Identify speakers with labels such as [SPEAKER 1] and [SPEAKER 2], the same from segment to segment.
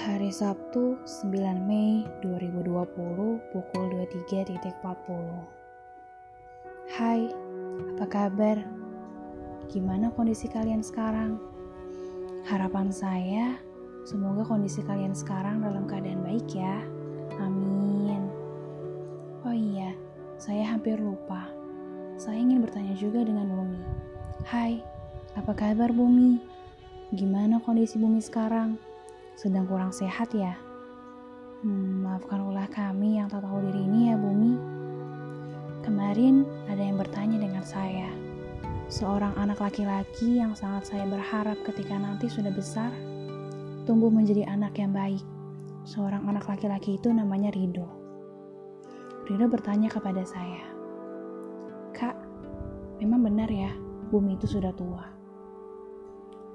[SPEAKER 1] Hari Sabtu 9 Mei 2020 pukul 23.40 Hai, apa kabar? Gimana kondisi kalian sekarang? Harapan saya, semoga kondisi kalian sekarang dalam keadaan baik ya. Amin. Oh iya, saya hampir lupa. Saya ingin bertanya juga dengan Bumi. Hai, apa kabar Bumi? Gimana kondisi Bumi sekarang? Sedang kurang sehat ya? Hmm, maafkan ulah kami yang tak tahu diri ini ya bumi. Kemarin ada yang bertanya dengan saya, seorang anak laki-laki yang sangat saya berharap ketika nanti sudah besar, tumbuh menjadi anak yang baik. Seorang anak laki-laki itu namanya Rido. Rido bertanya kepada saya, Kak, memang benar ya, bumi itu sudah tua.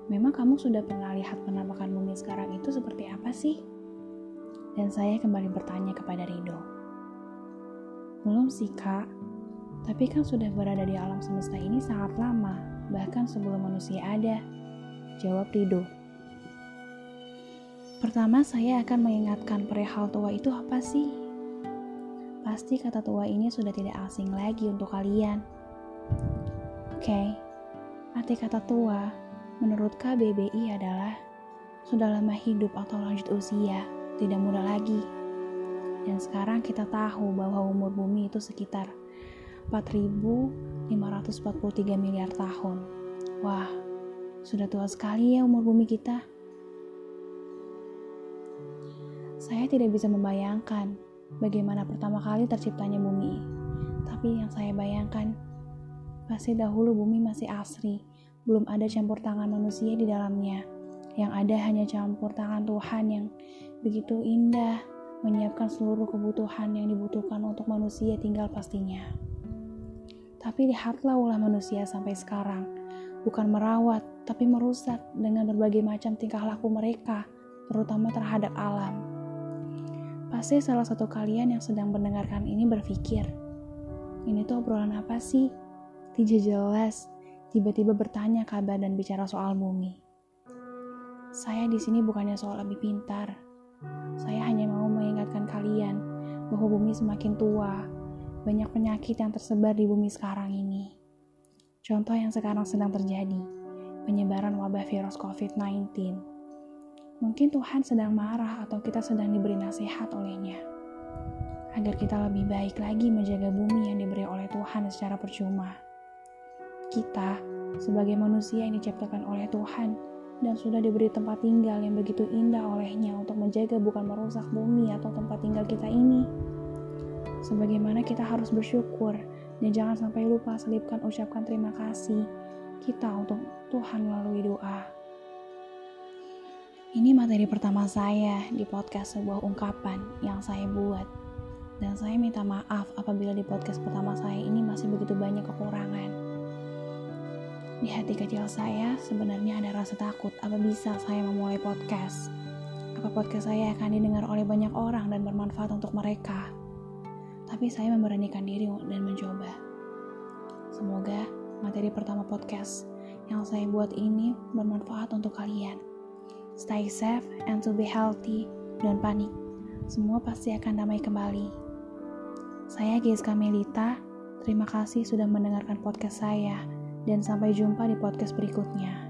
[SPEAKER 1] Memang kamu sudah pernah lihat penampakan bumi sekarang itu seperti apa sih? Dan saya kembali bertanya kepada Rido. Belum sih kak, tapi kan sudah berada di alam semesta ini sangat lama, bahkan sebelum manusia ada. Jawab Rido. Pertama saya akan mengingatkan perihal tua itu apa sih? Pasti kata tua ini sudah tidak asing lagi untuk kalian. Oke, okay, arti kata tua menurut KBBI adalah sudah lama hidup atau lanjut usia, tidak muda lagi. Dan sekarang kita tahu bahwa umur bumi itu sekitar 4.543 miliar tahun. Wah, sudah tua sekali ya umur bumi kita. Saya tidak bisa membayangkan bagaimana pertama kali terciptanya bumi. Tapi yang saya bayangkan, pasti dahulu bumi masih asri, belum ada campur tangan manusia di dalamnya. Yang ada hanya campur tangan Tuhan yang begitu indah, menyiapkan seluruh kebutuhan yang dibutuhkan untuk manusia tinggal pastinya. Tapi lihatlah ulah manusia sampai sekarang, bukan merawat, tapi merusak dengan berbagai macam tingkah laku mereka, terutama terhadap alam. Pasti salah satu kalian yang sedang mendengarkan ini berpikir, ini tuh obrolan apa sih? Tidak jelas, tiba-tiba bertanya kabar dan bicara soal bumi. Saya di sini bukannya soal lebih pintar. Saya hanya mau mengingatkan kalian bahwa bumi semakin tua, banyak penyakit yang tersebar di bumi sekarang ini. Contoh yang sekarang sedang terjadi, penyebaran wabah virus COVID-19. Mungkin Tuhan sedang marah atau kita sedang diberi nasihat olehnya. Agar kita lebih baik lagi menjaga bumi yang diberi oleh Tuhan secara percuma. Kita, sebagai manusia yang diciptakan oleh Tuhan dan sudah diberi tempat tinggal yang begitu indah olehnya untuk menjaga bukan merusak bumi atau tempat tinggal kita ini. Sebagaimana kita harus bersyukur dan jangan sampai lupa selipkan ucapkan terima kasih kita untuk Tuhan melalui doa. Ini materi pertama saya di podcast sebuah ungkapan yang saya buat. Dan saya minta maaf apabila di podcast pertama saya ini masih begitu banyak kekurangan. Di hati kecil saya sebenarnya ada rasa takut apa bisa saya memulai podcast. Apa podcast saya akan didengar oleh banyak orang dan bermanfaat untuk mereka. Tapi saya memberanikan diri dan mencoba. Semoga materi pertama podcast yang saya buat ini bermanfaat untuk kalian. Stay safe and to be healthy, don't panik. Semua pasti akan damai kembali. Saya Giska Melita, terima kasih sudah mendengarkan podcast saya dan sampai jumpa di podcast berikutnya.